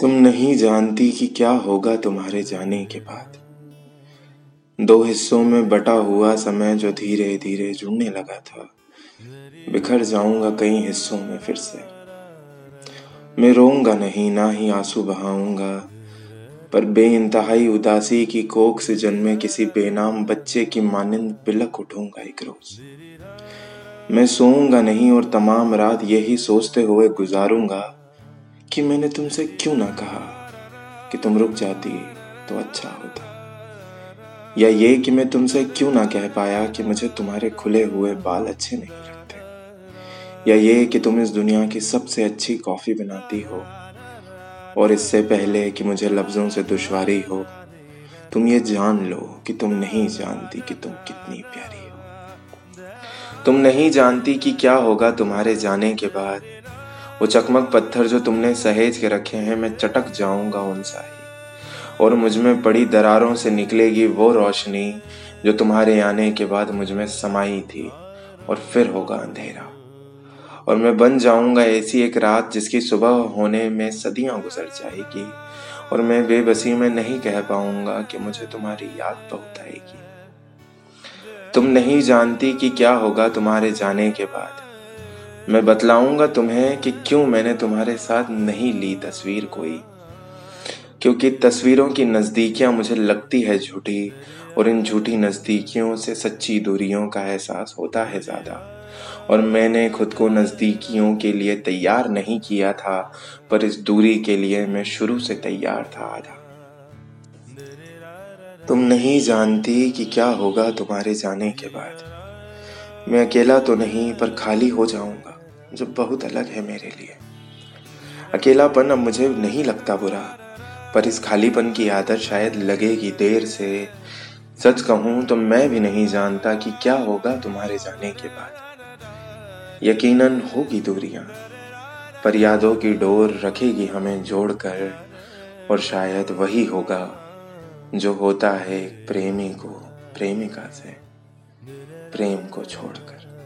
तुम नहीं जानती कि क्या होगा तुम्हारे जाने के बाद। दो हिस्सों में बटा हुआ समय जो धीरे धीरे जुड़ने लगा था, बिखर जाऊँगा कई हिस्सों में फिर से। मैं रोऊँगा नहीं, ना ही आँसू बहाऊँगा, पर बे इंतहाई उदासी की कोख से जन्मे किसी बेनाम बच्चे की मानिंद बिलक उठूँगा एक रोज। मैं सोऊँगा नहीं और तमाम रात यही सोचते हुए गुजारूँगा कि मैंने तुमसे क्यों ना कहा कि तुम रुक जाती तो अच्छा होता। या ये कि मैं तुमसे क्यों ना कह पाया कि मुझे तुम्हारे खुले हुए बाल अच्छे नहीं लगते। या ये कि तुम इस दुनिया की सबसे अच्छी कॉफ़ी बनाती हो और इससे पहले कि मुझे लफ्जों से दुश्वारी हो, तुम ये जान लो कि तुम नहीं जानती कि तुम कितनी प्यारी हो। तुम नहीं जानती कि क्या होगा तुम्हारे जाने के बाद वो चकमक पत्थर जो तुमने सहेज के रखे हैं, मैं चटक जाऊँगा उन ही और मुझमें पड़ी दरारों से निकलेगी वो रोशनी जो तुम्हारे आने के बाद मुझमें समाई थी, और फिर होगा अंधेरा। और मैं बन जाऊँगा ऐसी एक रात जिसकी सुबह होने में सदियाँ गुजर जाएगी, और मैं बेबसी में नहीं कह पाऊँगा कि मुझे तुम्हारी याद बहुत आएगी। तुम नहीं जानती कि क्या होगा तुम्हारे जाने के बाद। मैं बतलाऊँगा तुम्हें कि क्यों मैंने तुम्हारे साथ नहीं ली तस्वीर कोई। क्योंकि तस्वीरों की नज़दीकियाँ मुझे लगती है झूठी, और इन झूठी नज़दीकियों से सच्ची दूरियों का एहसास होता है ज़्यादा। और मैंने खुद को नज़दीकियों के लिए तैयार नहीं किया था, पर इस दूरी के लिए मैं शुरू से तैयार था आधा। तुम नहीं जानती कि क्या होगा तुम्हारे जाने के बाद। मैं अकेला तो नहीं, पर खाली हो जाऊँगा, जो बहुत अलग है मेरे लिए। अकेलापन अब मुझे नहीं लगता बुरा, पर इस खालीपन की आदत शायद लगेगी देर से। सच कहूँ तो मैं भी नहीं जानता कि क्या होगा तुम्हारे जाने के बाद। यकीनन होगी दूरियाँ, पर यादों की डोर रखेगी हमें जोड़कर, और शायद वही होगा, जो होता है प्रेमी को, प्रेमिका से। प्रेम को छोड़कर।